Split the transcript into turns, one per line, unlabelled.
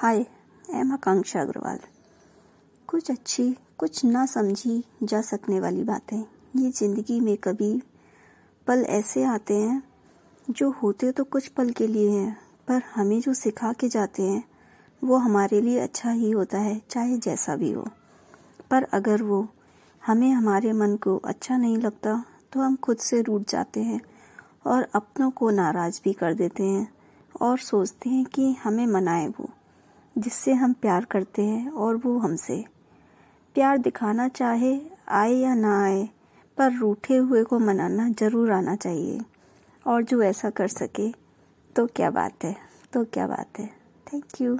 M आकांक्षा अग्रवाल कुछ अच्छी, कुछ ना समझी जा सकने वाली बातें। ये ज़िंदगी में कभी पल ऐसे आते हैं, जो होते तो कुछ पल के लिए हैं, पर हमें जो सिखा के जाते हैं, वो हमारे लिए अच्छा ही होता है, चाहे जैसा भी हो। पर अगर वो हमें हमारे मन को अच्छा नहीं लगता तो हम खुद से रूठ जाते हैं और अपनों को नाराज़ भी कर देते हैं और सोचते हैं कि हमें मनाए वो। जिससे हम प्यार करते हैं और वो हमसे। प्यार दिखाना चाहे, आए या ना आए, पर रूठे हुए को मनाना ज़रूर आना चाहिए। और जो ऐसा कर सके तो क्या बात है तो क्या बात है। Thank you